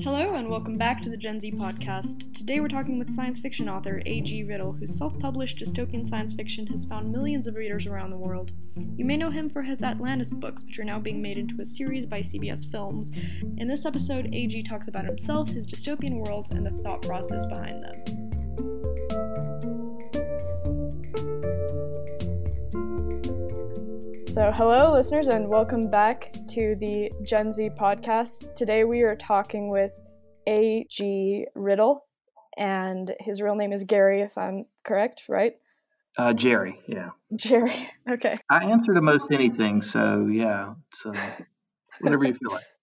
Hello, and welcome back to the Gen Z podcast. Today we're talking with science fiction author A.G. Riddle, whose self published dystopian science fiction has found millions of readers around the world. You may know him for his Atlantis books, which are now being made into a series by CBS Films. In this episode, A.G. talks about himself, his dystopian worlds, and the thought process behind them. So, hello, listeners, and welcome back to the Gen Z podcast. Today we are talking with A.G. Riddle, and his real name is Gary, if I'm correct, right? Uh, Jerry, yeah. Jerry, okay. I answer to most anything, so yeah, it's uh, whatever you feel like.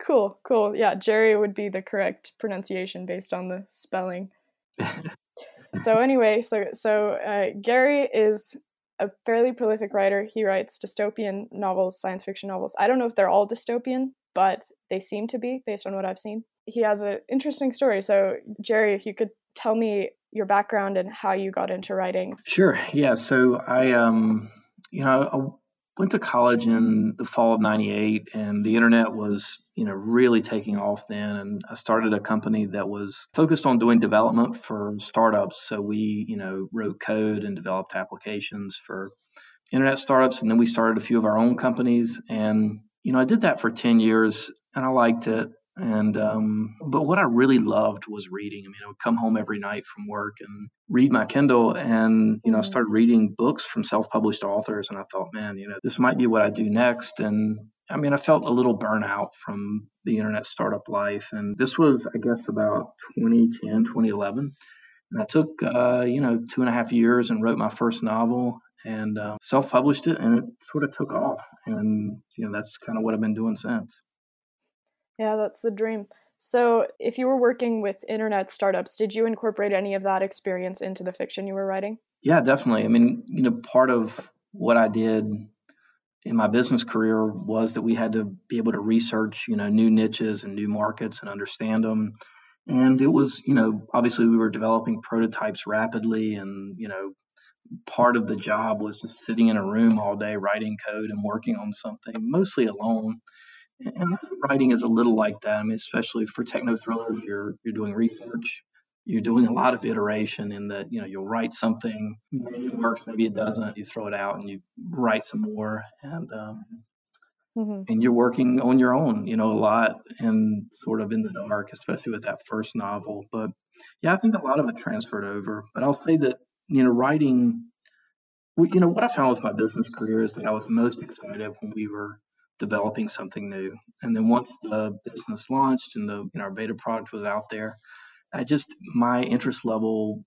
Cool, cool. Yeah, Jerry would be the correct pronunciation based on the spelling. so anyway, so so uh, Gary is a fairly prolific writer. He writes dystopian novels, science fiction novels. I don't know if they're all dystopian, but they seem to be based on what I've seen. He has an interesting story. So, Jerry, if you could tell me your background and how you got into writing. Sure. Yeah. So I, um, you know, I went to college in the fall of 98 and the internet was you know really taking off then and i started a company that was focused on doing development for startups. So we you know wrote code and developed applications for internet startups and then we started a few of our own companies. And you know i did that for 10 years and i liked it and um, but what I really loved was reading. I mean, I would come home every night from work and read my Kindle, and you know, I mm-hmm. reading books from self-published authors, and I thought, man, you know, this might be what I do next. And I mean, I felt a little burnout from the internet startup life, and this was, I guess, about 2010, 2011. And I took, uh, you know, two and a half years and wrote my first novel and uh, self-published it, and it sort of took off. And you know, that's kind of what I've been doing since. Yeah, that's the dream. So, if you were working with internet startups, did you incorporate any of that experience into the fiction you were writing? Yeah, definitely. I mean, you know, part of what I did in my business career was that we had to be able to research, you know, new niches and new markets and understand them. And it was, you know, obviously we were developing prototypes rapidly and, you know, part of the job was just sitting in a room all day writing code and working on something, mostly alone. And writing is a little like that. I mean, especially for techno thrillers, you're you're doing research, you're doing a lot of iteration in that you know you'll write something, maybe it works, maybe it doesn't. You throw it out and you write some more, and um, mm-hmm. and you're working on your own, you know, a lot and sort of in the dark, especially with that first novel. But yeah, I think a lot of it transferred over. But I'll say that you know, writing. You know what I found with my business career is that I was most excited when we were developing something new. And then once the business launched and the you know, our beta product was out there, I just my interest level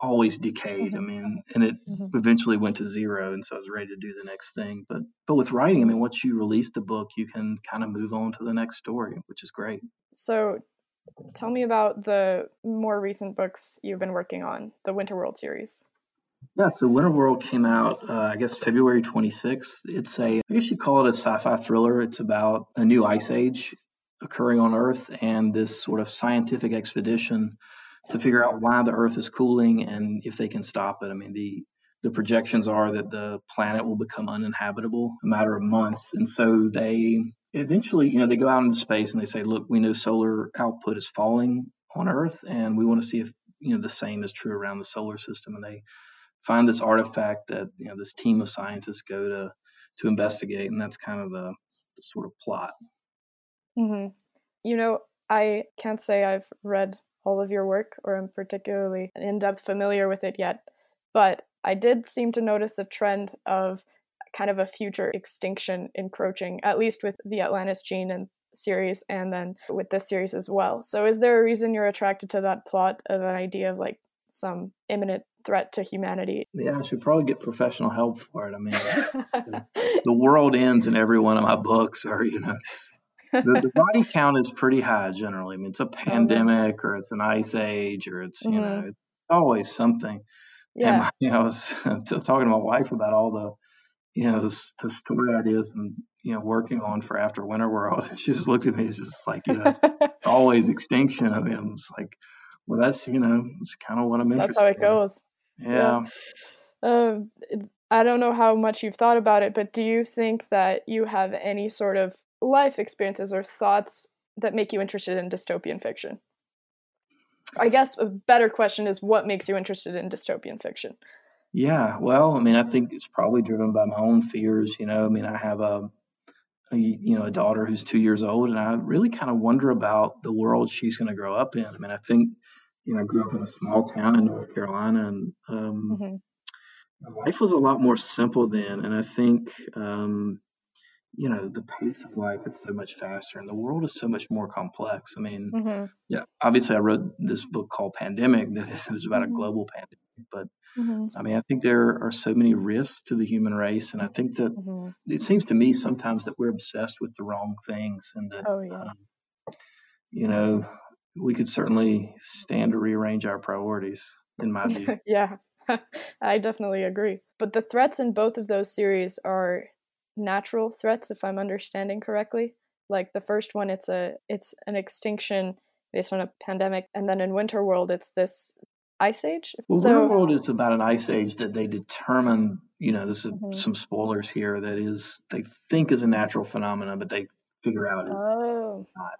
always decayed. I mm-hmm. mean, and it mm-hmm. eventually went to zero, and so I was ready to do the next thing. But but with writing, I mean, once you release the book, you can kind of move on to the next story, which is great. So, tell me about the more recent books you've been working on, the Winter World series. Yeah, so Winter World came out, uh, I guess, February 26th. It's a, I guess you call it a sci fi thriller. It's about a new ice age occurring on Earth and this sort of scientific expedition to figure out why the Earth is cooling and if they can stop it. I mean, the the projections are that the planet will become uninhabitable in a matter of months. And so they eventually, you know, they go out into space and they say, look, we know solar output is falling on Earth and we want to see if, you know, the same is true around the solar system. And they find this artifact that you know this team of scientists go to to investigate, and that's kind of the, the sort of plot. Mm-hmm. You know, I can't say I've read all of your work or I'm particularly in depth familiar with it yet, but I did seem to notice a trend of kind of a future extinction encroaching, at least with the Atlantis gene and series and then with this series as well. So is there a reason you're attracted to that plot of an idea of like some imminent threat to humanity. Yeah, I should probably get professional help for it. I mean, the, world ends in every one of my books, or you know, the, the, body count is pretty high generally. I mean, it's a pandemic, or it's an ice age, or it's mm-hmm. you know, it's always something. Yeah, and my, you know, I was talking to my wife about all the, you know, the, the story ideas and you know working on for after Winter World. She just looked at me, it's just like you know, it's always extinction. I mean, it's like well, that's you know, it's kind of what I'm interested. That's how it in. goes. Yeah. yeah. Um, I don't know how much you've thought about it, but do you think that you have any sort of life experiences or thoughts that make you interested in dystopian fiction? I guess a better question is what makes you interested in dystopian fiction? Yeah, well, I mean, I think it's probably driven by my own fears. You know, I mean, I have a, a you know a daughter who's two years old, and I really kind of wonder about the world she's going to grow up in. I mean, I think you know, I grew up in a small town in North Carolina, and um, mm-hmm. life was a lot more simple then. And I think, um, you know, the pace of life is so much faster, and the world is so much more complex. I mean, mm-hmm. yeah, obviously, I wrote this book called Pandemic that is about mm-hmm. a global pandemic, but mm-hmm. I mean, I think there are so many risks to the human race, and I think that mm-hmm. it seems to me sometimes that we're obsessed with the wrong things, and that, oh, yeah. um, you know, we could certainly stand to rearrange our priorities, in my view. yeah, I definitely agree. But the threats in both of those series are natural threats, if I'm understanding correctly. Like the first one, it's a it's an extinction based on a pandemic, and then in Winter World, it's this ice age. Well, so, Winterworld is about an ice age that they determine. You know, this is mm-hmm. some spoilers here. That is, they think is a natural phenomenon, but they figure out it's oh. not.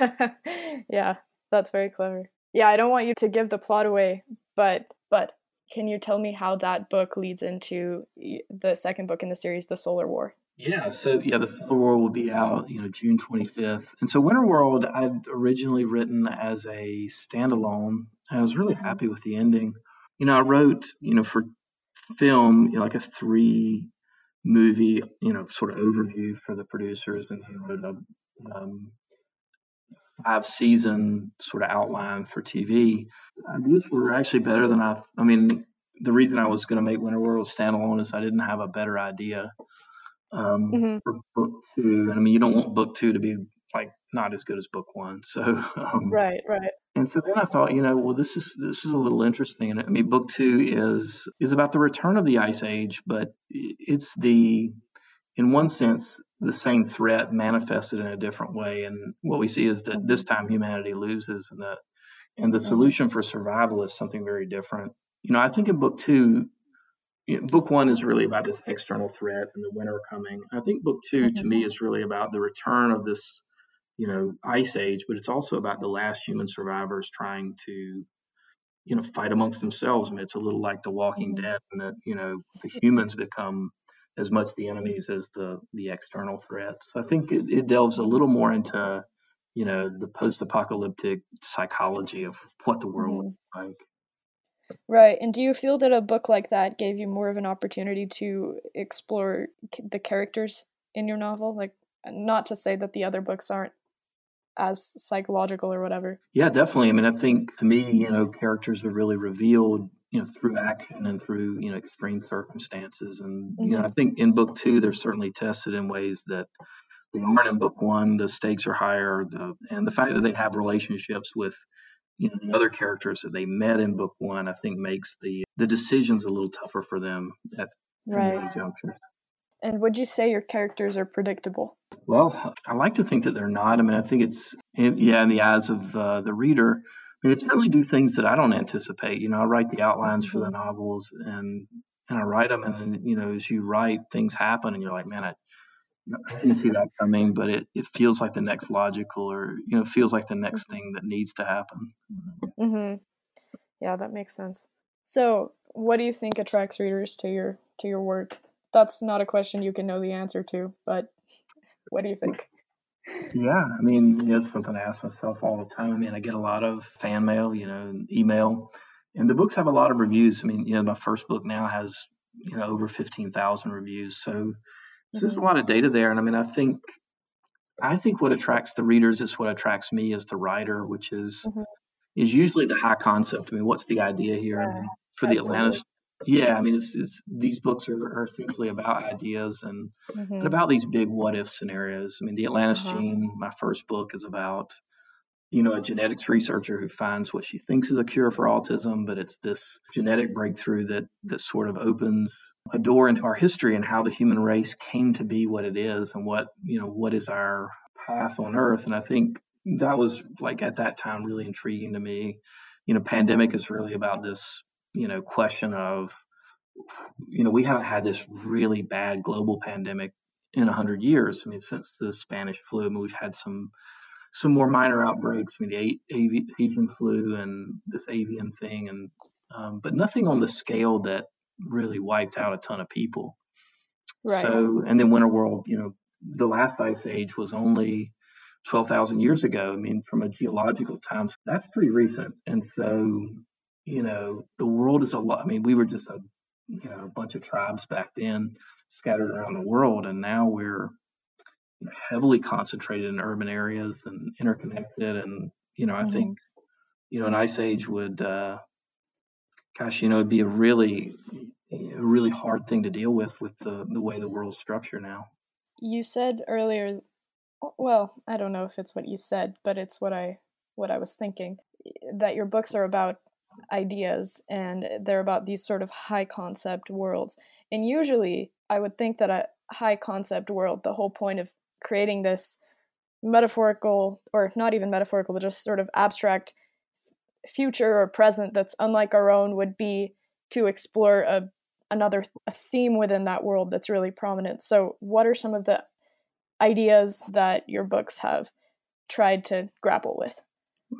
yeah, that's very clever. Yeah, I don't want you to give the plot away, but but can you tell me how that book leads into the second book in the series, The Solar War? Yeah, so yeah, The Solar War will be out, you know, June 25th. And so Winterworld I'd originally written as a standalone. I was really mm-hmm. happy with the ending. You know, I wrote, you know, for film, you know, like a three movie, you know, sort of overview for the producers and he wrote a um, five season sort of outline for TV. These were actually better than I. I mean, the reason I was going to make Winter World standalone is I didn't have a better idea um, mm-hmm. for book two. And I mean, you don't want book two to be like not as good as book one. So um, right, right. And so then I thought, you know, well, this is this is a little interesting. And I mean, book two is is about the return of the ice age, but it's the in one sense the same threat manifested in a different way. And what we see is that this time humanity loses, and the and the solution for survival is something very different. You know, I think in book two, you know, book one is really about this external threat and the winter coming. I think book 2 mm-hmm. to me is really about the return of this, you know, ice age, but it's also about the last human survivors trying to, you know, fight amongst themselves. I mean, it's a little like The Walking mm-hmm. Dead, and that you know the humans become as much the enemies as the the external threats. So I think it, it delves a little more into you know the post-apocalyptic psychology of what the world mm-hmm. like. Right. And do you feel that a book like that gave you more of an opportunity to explore the characters in your novel? Like, not to say that the other books aren't as psychological or whatever. Yeah, definitely. I mean, I think to me, you know, characters are really revealed you know through action and through you know extreme circumstances. And mm-hmm. you know mm-hmm. i think in book two they're certainly tested in ways that they aren't in book one. The stakes are higher. The and the fact that they have relationships with you know the other characters that they met in book one i think makes the the decisions a little tougher for them at right. juncture and would you say your characters are predictable? Well i like to think that they're not. I mean i think it's yeah in the eyes of uh, the reader I mean, it's certainly do things that I don't anticipate. You know, I write the outlines for the mm-hmm. novels and and I write them, and then you know, as you write, things happen, and you're like, man, I, I didn't see that coming, but it, it feels like the next logical, or you know, feels like the next mm-hmm. thing that needs to happen. Mm-hmm. Yeah, that makes sense. So, what do you think attracts readers to your to your work? That's not a question you can know the answer to, but what do you think? Yeah, I mean, it's something I ask myself all the time. I mean, I get a lot of fan mail, you know, email, and the books have a lot of reviews. I mean, you know, my first book now has you know over fifteen thousand reviews, so, mm-hmm. so there's a mm-hmm. lot of data there. And I mean, I think I think what attracts the readers is what attracts me as the writer, which is mm-hmm. is usually the high concept. I mean, what's the idea here? Yeah, I mean, for the Atlantis yeah, I mean, it's, it's these books are, are essentially about ideas and, mm-hmm. and about these big what if scenarios. I mean, the Atlantis uh-huh. Gene, my first book, is about you know a genetics researcher who finds what she thinks is a cure for autism, but it's this genetic breakthrough that that sort of opens a door into our history and how the human race came to be what it is and what you know what is our path on Earth. And I think that was like at that time really intriguing to me. You know, pandemic is really about this you know question of you know we haven't had this really bad global pandemic in 100 years i mean since the spanish flu I mean, we've had some some more minor outbreaks, I mean, the avian flu and this avian thing, and um, but nothing on the scale that really wiped out a ton of people. Right. So, and then Winter World, you know, the last ice age was only 12,000 years ago. I mean, from a geological time, that's pretty recent. And so, you know, the world is a lot. I mean, we were just a, you know, a bunch of tribes back then scattered around the world. And now we're heavily concentrated in urban areas and interconnected. And, you know, I mm-hmm. think, you know, an ice age would, uh, gosh, you know, it'd be a really, a really hard thing to deal with with the, the way the world's structured now. You said earlier well, I don't know if it's what you said, but it's what I what I was thinking that your books are about ideas and they're about these sort of high concept worlds. And usually I would think that a high concept world, the whole point of creating this metaphorical or not even metaphorical, but just sort of abstract future or present that's unlike our own would be to explore a another a theme within that world that's really prominent. So what are some of the ideas that your books have tried to grapple with?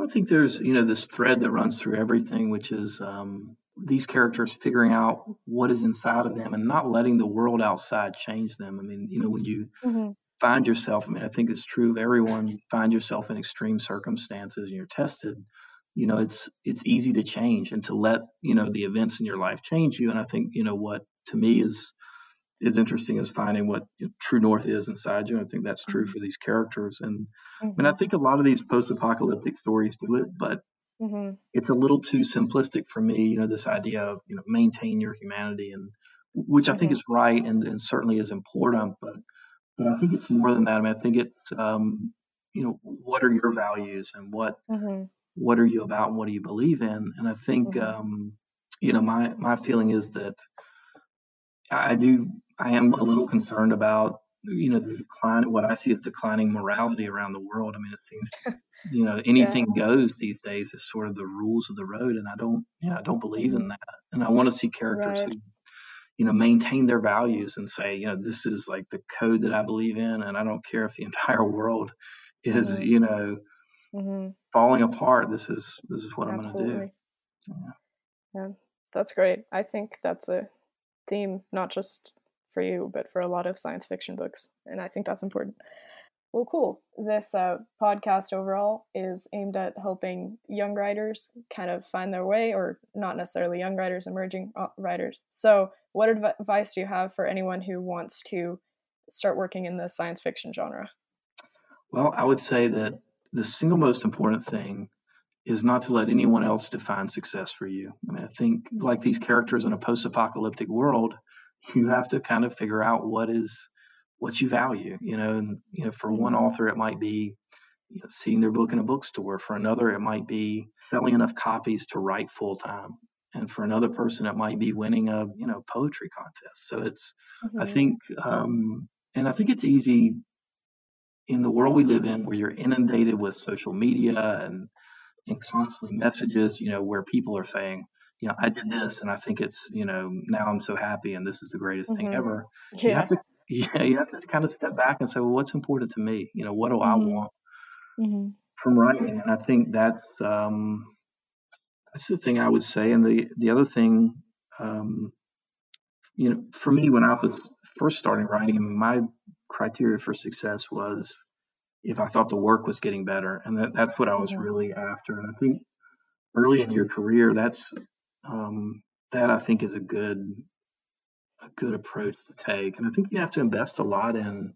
I think there's, you know, this thread that runs through everything, which is um, these characters figuring out what is inside of them and not letting the world outside change them. I mean, you know, when you mm-hmm. find yourself, I mean, I think it's true of everyone, you find yourself in extreme circumstances and you're tested, you know, it's it's easy to change and to let, you know, the events in your life change you. And I think, you know, what to me is is interesting is finding what you know, true north is inside you. And I think that's true mm-hmm. for these characters. And mm-hmm. and I think a lot of these post-apocalyptic stories do it, but mm-hmm. it's a little too simplistic for me. You know, this idea of you know maintain your humanity, and which I think mm-hmm. is right and, and certainly is important, but but I think it's more than that. I mean, I think it's um, you know what are your values and what mm-hmm. what are you about and what do you believe in? And I think mm-hmm. um, you know my my feeling is that I do I am a little concerned about you know the decline what I see as declining morality around the world. I mean, it seems you know anything yeah. goes these days is sort of the rules of the road, and I don't yeah I don't believe in mm-hmm. that. And I want to see characters right. who you know maintain their values and say you know this is like the code that I believe in, and I don't care if the entire world is mm-hmm. you know mm-hmm. falling apart. This is this is what Absolutely. I'm going to do. Yeah. yeah, that's great. I think that's a theme, not just for you, but for a lot of science fiction books. And I think that's important. Well, cool. This uh, podcast overall is aimed at helping young writers kind of find their way, or not necessarily young writers, emerging uh, writers. So, what adv- advice do you have for anyone who wants to start working in the science fiction genre? Well, I would say that the single most important thing is not to let anyone else define success for you. I mean, I think like these characters in a post-apocalyptic world, you have to kind of figure out what is what you value. You know, and you know, for one author, it might be you know, seeing their book in a bookstore. For another, it might be selling enough copies to write full time. And for another person, it might be winning a you know poetry contest. So it's, mm-hmm. I think, um, and I think it's easy in the world we live in, where you're inundated with social media and and constantly messages, you know, where people are saying, you know, I did this and I think it's, you know, now I'm so happy and this is the greatest mm-hmm. thing ever. Yeah. You have to, yeah, you have to kind of step back and say, well, what's important to me? You know, what do mm-hmm. I want mm-hmm. from writing? And I think that's, um, that's the thing I would say. And the, the other thing, um, you know, for me, when I was first starting writing, my criteria for success was if I thought the work was getting better. And that, that's what I was really after. And I think early in your career, that's um, that I think is a good a good approach to take. And I think you have to invest a lot in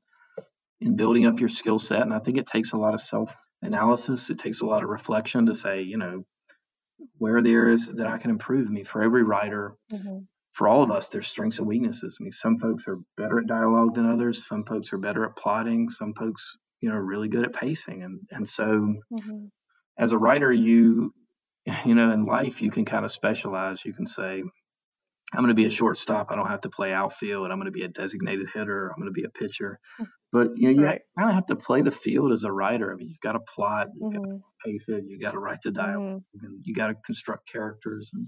in building up your skill set. And I think it takes a lot of self analysis. It takes a lot of reflection to say, you know, where are the areas that I can improve. I mean, for every writer, mm-hmm. for all of us, there's strengths and weaknesses. I mean, some folks are better at dialogue than others. Some folks are better at plotting. Some folks you know really good at pacing and and so mm-hmm. as a writer you you know in life you can kind of specialize. You can say i'm going to be a shortstop. I don't have to play outfield. I'm going to be a designated hitter. I'm going to be a pitcher. But you know you right. kind of have to play the field as a writer. I mean you've got to plot you've mm-hmm. got to pace it you got to write the dialogue mm-hmm. and you got to construct characters. And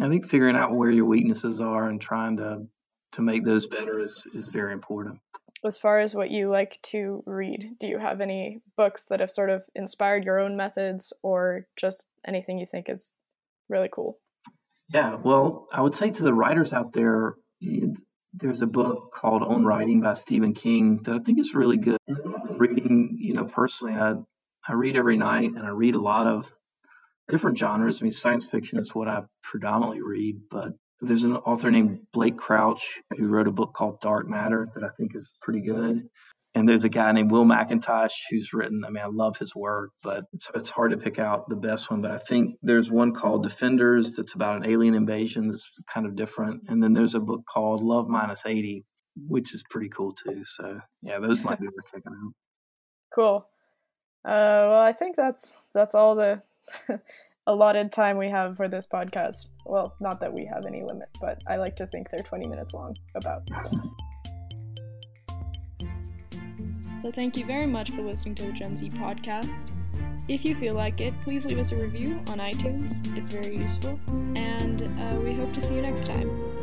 i think figuring out where your weaknesses are and trying to to make those better is is very important as far as what you like to read, do you have any books that have sort of inspired your own methods or just anything you think is really cool? Yeah, well, I would say to the writers out there, there's a book called On Writing by Stephen King that I think is really good. Reading, you know, personally, I, I read every night and I read a lot of different genres. I mean, science fiction is what I predominantly read, but there's an author named Blake Crouch who wrote a book called Dark Matter that I think is pretty good. And there's a guy named Will McIntosh who's written, I mean, I love his work, but it's, it's hard to pick out the best one. But I think there's one called Defenders that's about an alien invasion that's kind of different. And then there's a book called Love Minus 80, which is pretty cool too. So yeah, those might be worth checking out. Cool. Uh, well, I think that's that's all the allotted time we have for this podcast. Well, not that we have any limit, but I like to think they're 20 minutes long about. So, thank you very much for listening to the Gen Z podcast. If you feel like it, please leave us a review on iTunes. It's very useful. And uh, we hope to see you next time.